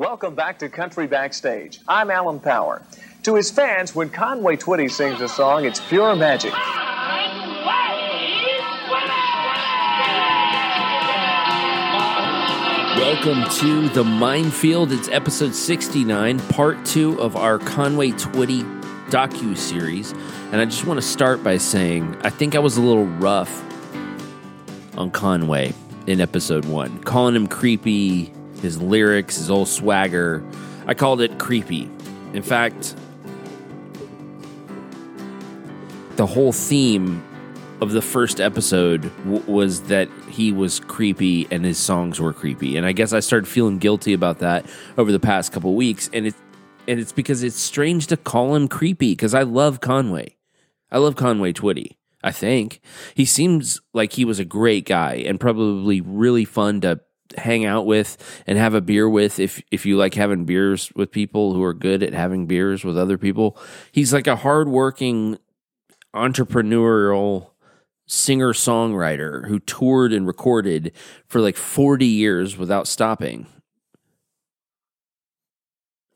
Welcome back to Country Backstage. I'm Alan Power. To his fans, when Conway Twitty sings a song, it's pure magic. Welcome to The MindField. It's episode 69, part two of our Conway Twitty docu series. And I just want to start by saying I think I was a little rough on Conway in episode one, calling him creepy, his lyrics, his old swagger. I called it creepy. In fact, the whole theme of the first episode w- was that he was creepy and his songs were creepy. And I guess I started feeling guilty about that over the past couple weeks. And it and it's because it's strange to call him creepy because I love Conway. I love Conway Twitty. I think he seems like he was a great guy and probably really fun to hang out with and have a beer with if if you like having beers with people who are good at having beers with other people. He's like a hardworking entrepreneurial singer songwriter who toured and recorded for like 40 years without stopping.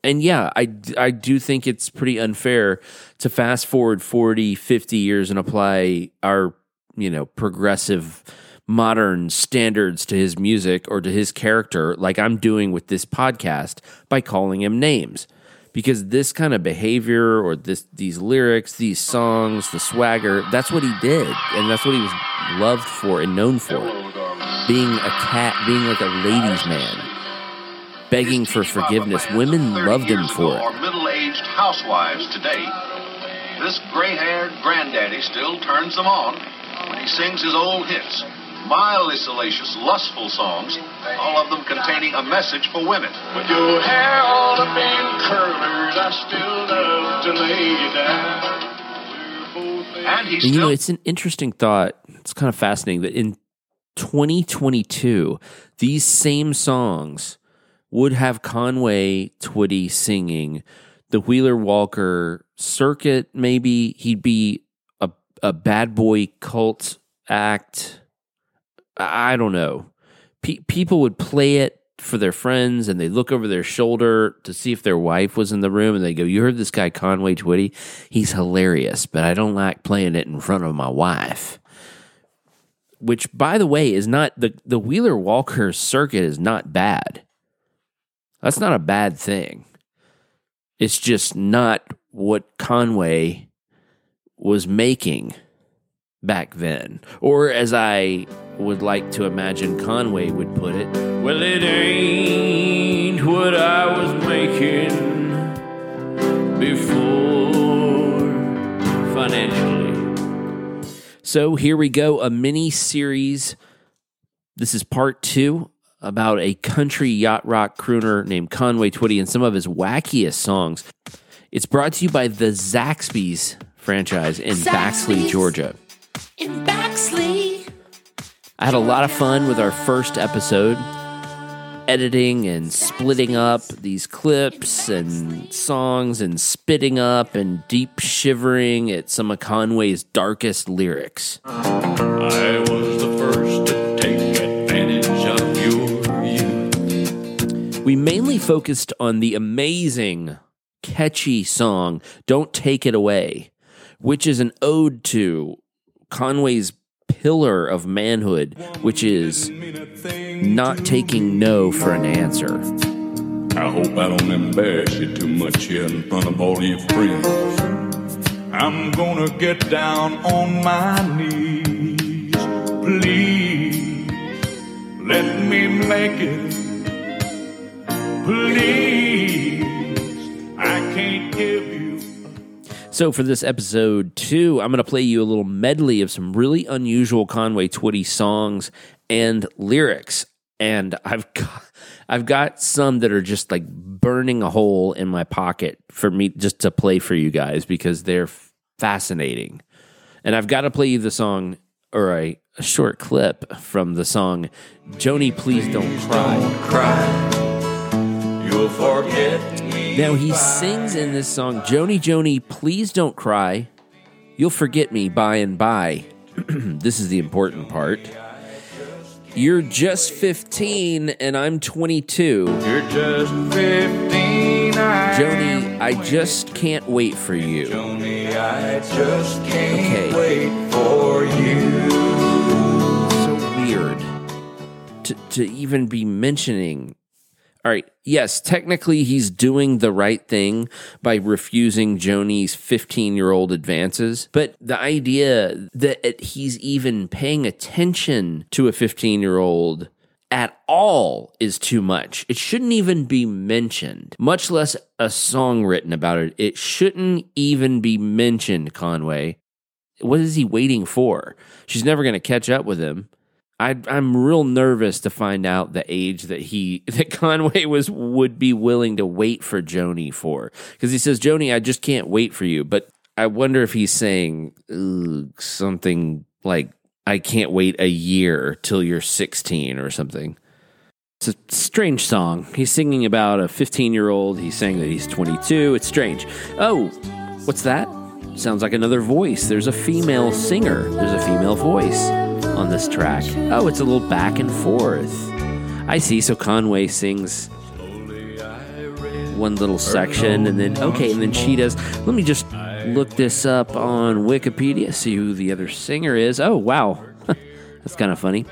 And yeah, I, I do think it's pretty unfair to fast forward 40, 50 years and apply our, you know, progressive modern standards to his music or to his character like I'm doing with this podcast by calling him names because this kind of behavior or this these lyrics, these songs, the swagger, that's what he did and that's what he was loved for and known for. Being a cat, being like a ladies man. Begging for forgiveness. Women loved him for it. Middle-aged housewives today. This gray-haired granddaddy still turns them on when he sings his old hits. Mildly salacious, lustful songs, all of them containing a message for women. With your hair all up in curlers, I still love to lay you down. And he And you know, it's an interesting thought. It's kind of fascinating that in 2022, these same songs would have Conway Twitty singing the Wheeler Walker circuit. Maybe he'd be a, a bad boy cult act. I don't know. Pe- people would play it for their friends and they look over their shoulder to see if their wife was in the room and they go, You heard this guy, Conway Twitty? He's hilarious, but I don't like playing it in front of my wife. Which, by the way, is not the, the Wheeler Walker circuit is not bad. That's not a bad thing. It's just not what Conway was making back then. Or as I would like to imagine Conway would put it, well, it ain't what I was making before financially. So here we go, a mini series. This is part two about a country yacht rock crooner named Conway Twitty and some of his wackiest songs. It's brought to you by the Zaxby's franchise in Baxley, Georgia. In Baxley. I had a lot of fun with our first episode, editing and splitting up these clips and songs and spitting up and deep shivering at some of Conway's darkest lyrics. I was the first to take advantage of your youth. We mainly focused on the amazing, catchy song, Don't Take It Away, which is an ode to Conway's pillar of manhood, which is not taking no for an answer. I hope I don't embarrass you too much here in front of all your friends. I'm gonna get down on my knees. Please let me make it. Please, I can't give you. So, for this episode two, I'm going to play you a little medley of some really unusual Conway Twitty songs and lyrics. And I've got, I've got some that are just like burning a hole in my pocket for me just to play for you guys because they're fascinating. And I've got to play you the song or a, a short clip from the song Joni Please Don't Cry. Cry, you'll forget. Now he sings in this song, Joni Joni, please don't cry. You'll forget me by and by. this is the important part. You're just 15 and I'm 22. You're just 15 Joni, I just can't wait for you. Joni, I just can't Okay. wait for you. so weird to, to even be mentioning. All right, yes, technically he's doing the right thing by refusing Joni's 15 year old advances, but the idea that he's even paying attention to a 15 year old at all is too much. It shouldn't even be mentioned, much less a song written about it. It shouldn't even be mentioned, Conway. What is he waiting for? She's never going to catch up with him. I, I'm real nervous to find out the age that he that Conway was would be willing to wait for Joni for because he says Joni I just can't wait for you but I wonder if he's saying something like I can't wait a year till you're 16 or something. It's a strange song. He's singing about a 15 year old. He's saying that he's 22. It's strange. Oh, what's that? Sounds like another voice. There's a female singer. There's a female voice on this track. Oh, it's a little back and forth. I see. So Conway sings one little section, and then okay, and then she does. Let me just look this up on Wikipedia, see who the other singer is. Oh, wow, that's kind of funny.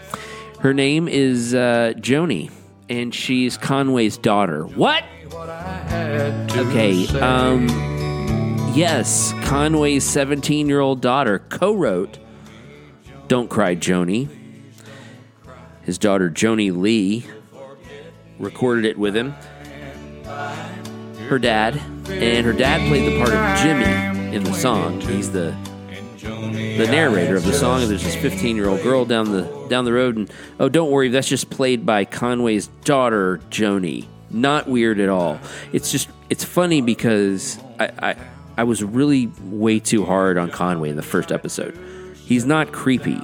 Her name is uh, Joni, and she's Conway's daughter. What? Okay. Um. Yes, Conway's 17 year old daughter co wrote Don't Cry Joni. His daughter Joni Lee recorded it with him. Her dad, and her dad played the part of Jimmy in the song. He's the the narrator of the song. And there's this 15 year old girl down the down the road, and oh, don't worry, that's just played by Conway's daughter Joni. Not weird at all. It's just it's funny because I, I I was really way too hard on Conway in the first episode. He's not creepy.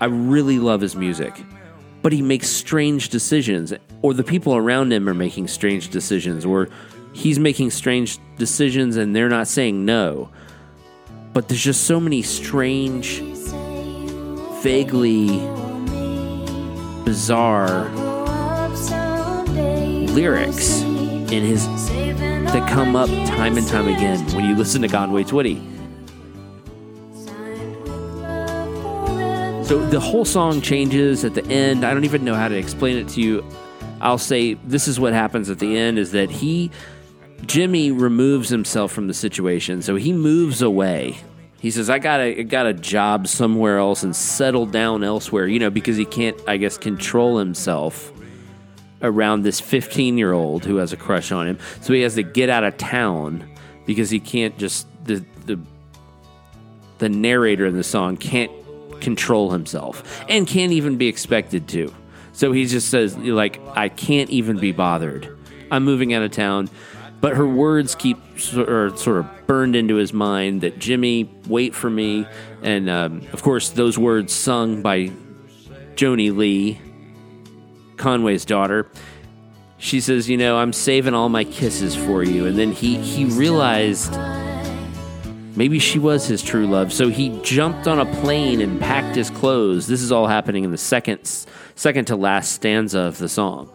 I really love his music, but he makes strange decisions, or the people around him are making strange decisions, or he's making strange decisions and they're not saying no. But there's just so many strange, vaguely bizarre lyrics in his that come up time and time again when you listen to Conway Twitty. So the whole song changes at the end. I don't even know how to explain it to you. I'll say this is what happens at the end is that he Jimmy removes himself from the situation. So he moves away. He says, "I got a got a job somewhere else and settle down elsewhere." You know, because he can't, I guess, control himself around this 15 year old who has a crush on him. So he has to get out of town because he can't just the the the narrator in the song can't control himself and can't even be expected to. So he just says like I can't even be bothered. I'm moving out of town. But her words keep sort of, burned into his mind that Jimmy, wait for me. And um, of course, those words sung by Joni Lee, Conway's daughter. She says, "You know, I'm saving all my kisses for you." And then he he realized maybe she was his true love. So he jumped on a plane and packed his clothes. This is all happening in the second second to last stanza of the song.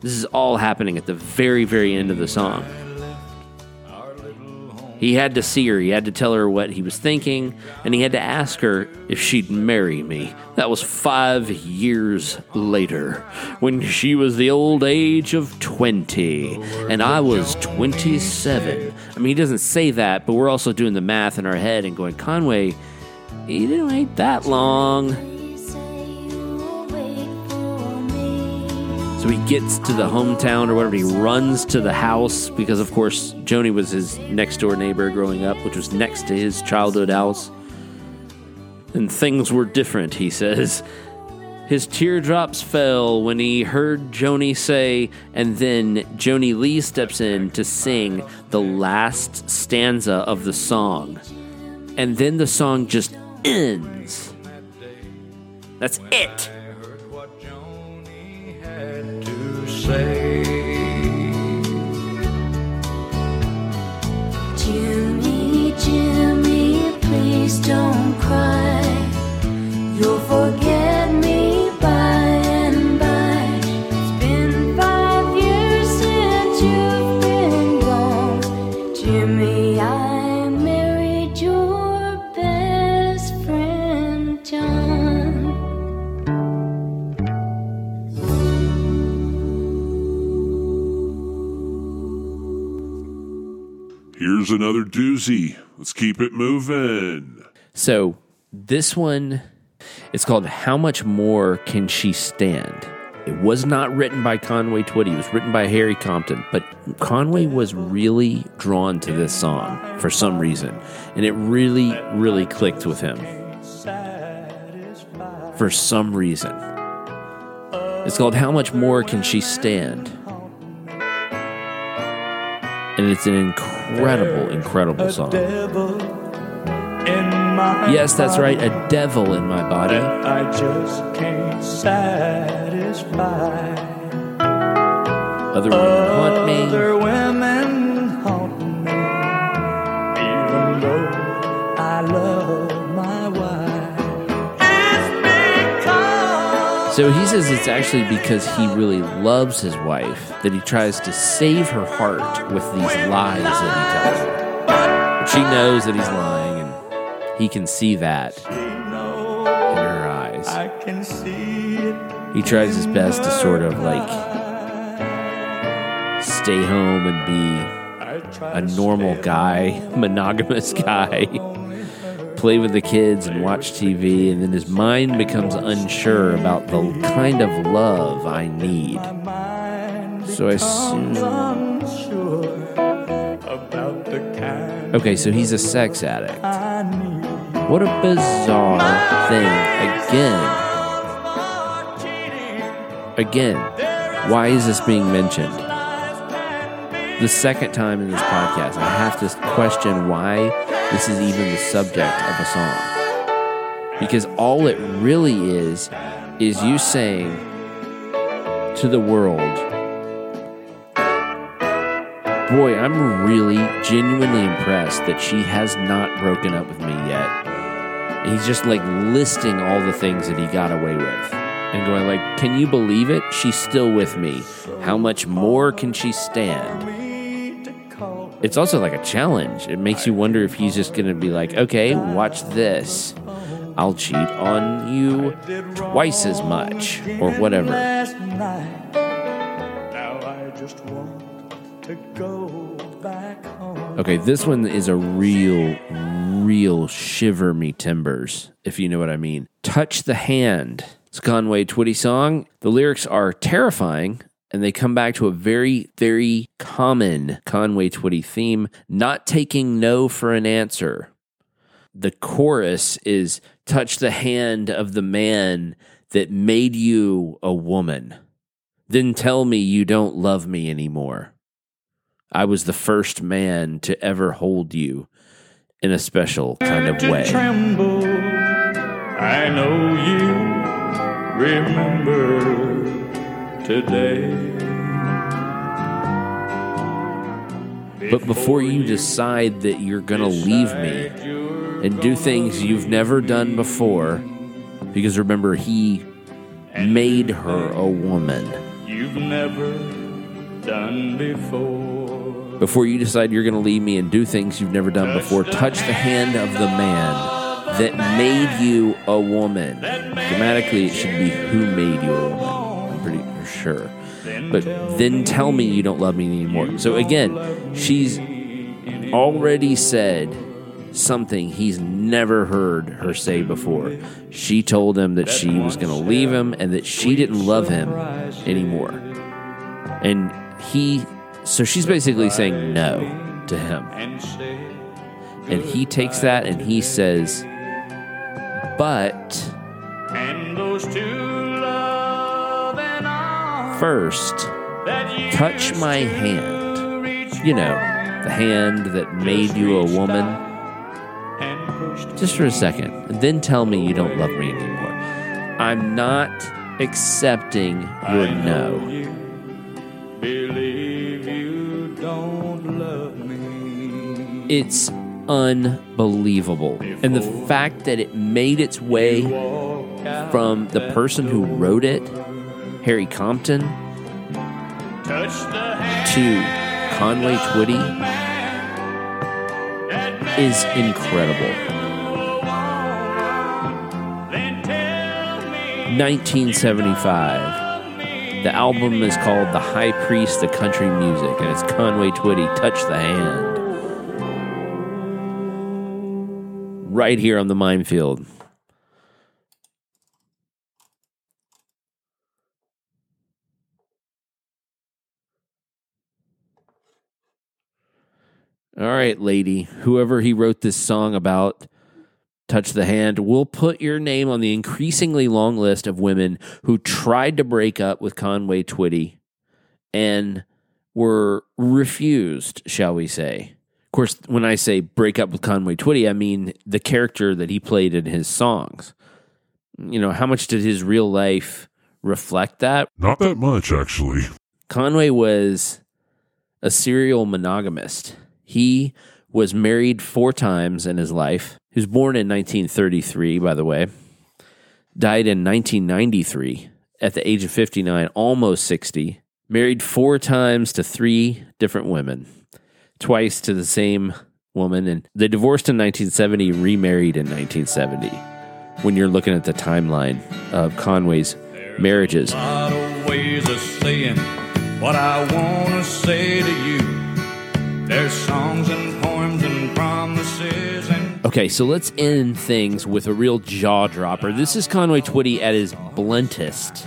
This is all happening at the very very end of the song. He had to see her, he had to tell her what he was thinking, and he had to ask her if she'd marry me. That was five years later, when she was the old age of 20, and I was 27. I mean, he doesn't say that, but we're also doing the math in our head and going, Conway, didn't wait that long. So he gets to the hometown or whatever. He runs to the house because, of course, Joni was his next door neighbor growing up, which was next to his childhood house. And things were different, he says. His teardrops fell when he heard Joni say, and then Joni Lee steps in to sing the last stanza of the song. And then the song just ends. That's it. To say. Here's another doozy. Let's keep it moving. So this one, it's called "How Much More Can She Stand." It was not written by Conway Twitty. It was written by Harry Compton. But Conway was really drawn to this song for some reason, and it really, really clicked with him for some reason. It's called "How Much More Can She Stand." And it's an incredible, incredible incredible song. Yes, that's right, a devil in my body. I just can't satisfy. Other women haunt me. So he says it's actually because he really loves his wife that he tries to save her heart with these lies that he tells her. But she knows that he's lying, and he can see that in her eyes. I can see. He tries his best to sort of like stay home and be a normal guy, monogamous guy, play with the kids and watch TV, and then his mind becomes unsure about the kind of love I need. So I assume. Okay, so he's a sex addict. What a bizarre thing. Again. Again. Why is this being mentioned? The second time in this podcast, I have to question why this is even the subject of a song. Because all it really is, is you saying to the world, Boy, I'm really genuinely impressed that she has not broken up with me yet. He's just like listing all the things that he got away with. And going like, "Can you believe it? She's still with me. How much more can she stand?" It's also like a challenge. It makes you wonder if he's just going to be like, "Okay, watch this. I'll cheat on you twice as much or whatever." Okay, this one is a real, real shiver me timbers, if you know what I mean. Touch the Hand. It's a Conway Twitty song. The lyrics are terrifying, and they come back to a very, very common Conway Twitty theme not taking no for an answer. The chorus is Touch the hand of the man that made you a woman. Then tell me you don't love me anymore. I was the first man to ever hold you in a special kind of way. tremble. I know you remember today. But before you decide that you're going to leave me and do things you've never done before, because remember, he made her a woman. You've never done before. Before you decide you're going to leave me and do things you've never done before, touch the hand of the man that made you a woman. Grammatically, it should be who made you a woman. Sure. But then tell me you don't love me anymore. So again, she's already said something he's never heard her say before. She told him that she was going to leave him and that she didn't love him anymore. And he, so she's basically saying no to him. And he takes that and he says, but and those two first, touch my hand. You know, the hand that made you a woman. Just for a second. And then tell me you don't love me anymore. I'm not accepting your no. It's unbelievable. And the fact that it made its way from the person who wrote it, Harry Compton, to Conway Twitty is incredible. 1975. The album is called The High Priest of Country Music, and it's Conway Twitty, Touch the Hand. Right here on the MindField. All right, lady, whoever he wrote this song about, touch the hand, we'll put your name on the increasingly long list of women who tried to break up with Conway Twitty and were refused, shall we say. Of course, when I say break up with Conway Twitty, I mean the character that he played in his songs. You know, how much did his real life reflect that? Not that much, actually. Conway was a serial monogamist. He was married four times in his life. He was born in 1933, by the way. Died in 1993 at the age of 59, almost 60. Married four times to three different women, twice to the same woman. And they divorced in 1970, remarried in 1970. When you're looking at the timeline of Conway's marriages. There's songs and poems and promises and Okay, so let's end things with a real jaw dropper. This is Conway Twitty at his bluntest.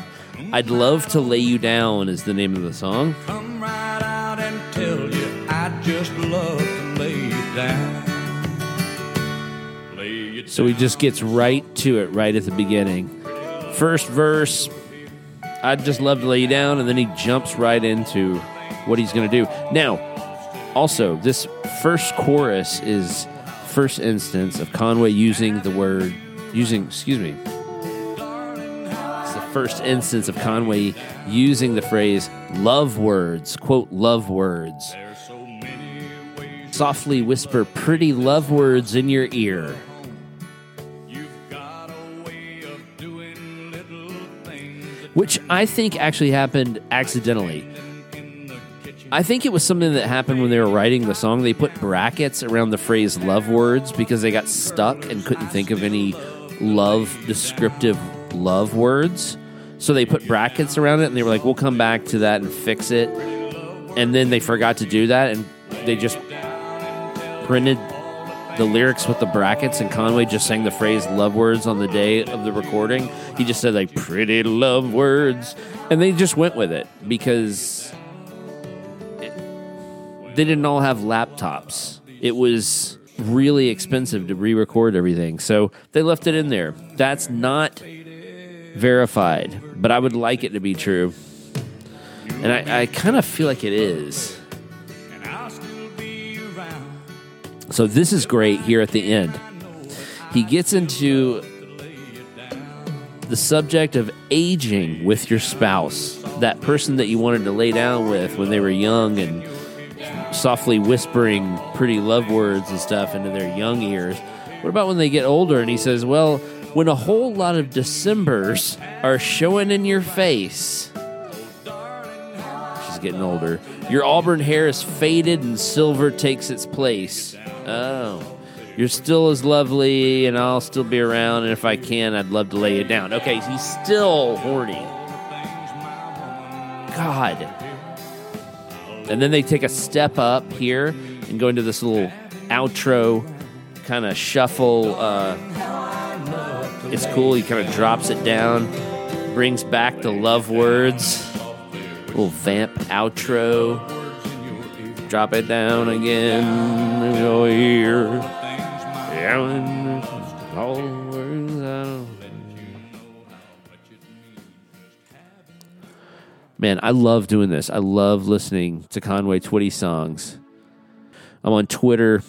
I'd love to lay you down is the name of the song. come right out and tell you I just love to lay you down. Lay you So he just gets right to it right at the beginning. First verse, I'd just love to lay you down, and then he jumps right into what he's going to do. Now, also, this first chorus is first instance of Conway using the word, using, excuse me, it's the first instance of Conway using the phrase love words, quote, love words. Softly whisper pretty love words in your ear. which I think actually happened accidentally. I think it was something that happened when they were writing the song. They put brackets around the phrase love words because they got stuck and couldn't think of any love descriptive love words. So they put brackets around it and they were like, we'll come back to that and fix it. And then they forgot to do that and they just printed the lyrics with the brackets and Conway just sang the phrase love words on the day of the recording. He just said like pretty love words and they just went with it because they didn't all have laptops. It was really expensive to re-record everything. So they left it in there. That's not verified, but I would like it to be true. And I, I kind of feel like it is. So this is great here at the end. He gets into the subject of aging with your spouse, that person that you wanted to lay down with when they were young and softly whispering pretty love words and stuff into their young ears. What about when they get older? And he says, Well, when a whole lot of Decembers are showing in your face. She's getting older. Your auburn hair is faded and silver takes its place. Oh. You're still as lovely, and I'll still be around, and if I can, I'd love to lay you down. Okay, he's still horny. God. And then they take a step up here and go into this little outro kind of shuffle. Uh, it's cool. He kind of drops it down, brings back the love words, little vamp outro. Drop it down again in your ear. Man, I love doing this. I love listening to Conway Twitty songs. I'm on Twitter,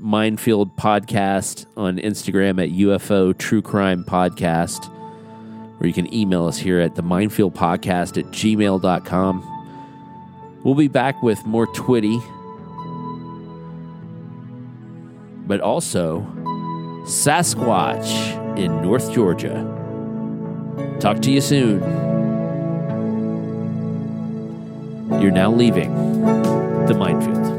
MindField Podcast, on Instagram at UFO True Crime Podcast, or you can email us here at the MindField Podcast at gmail.com. We'll be back with more Twitty, but also Sasquatch in North Georgia. Talk to you soon. You're now leaving the MindField.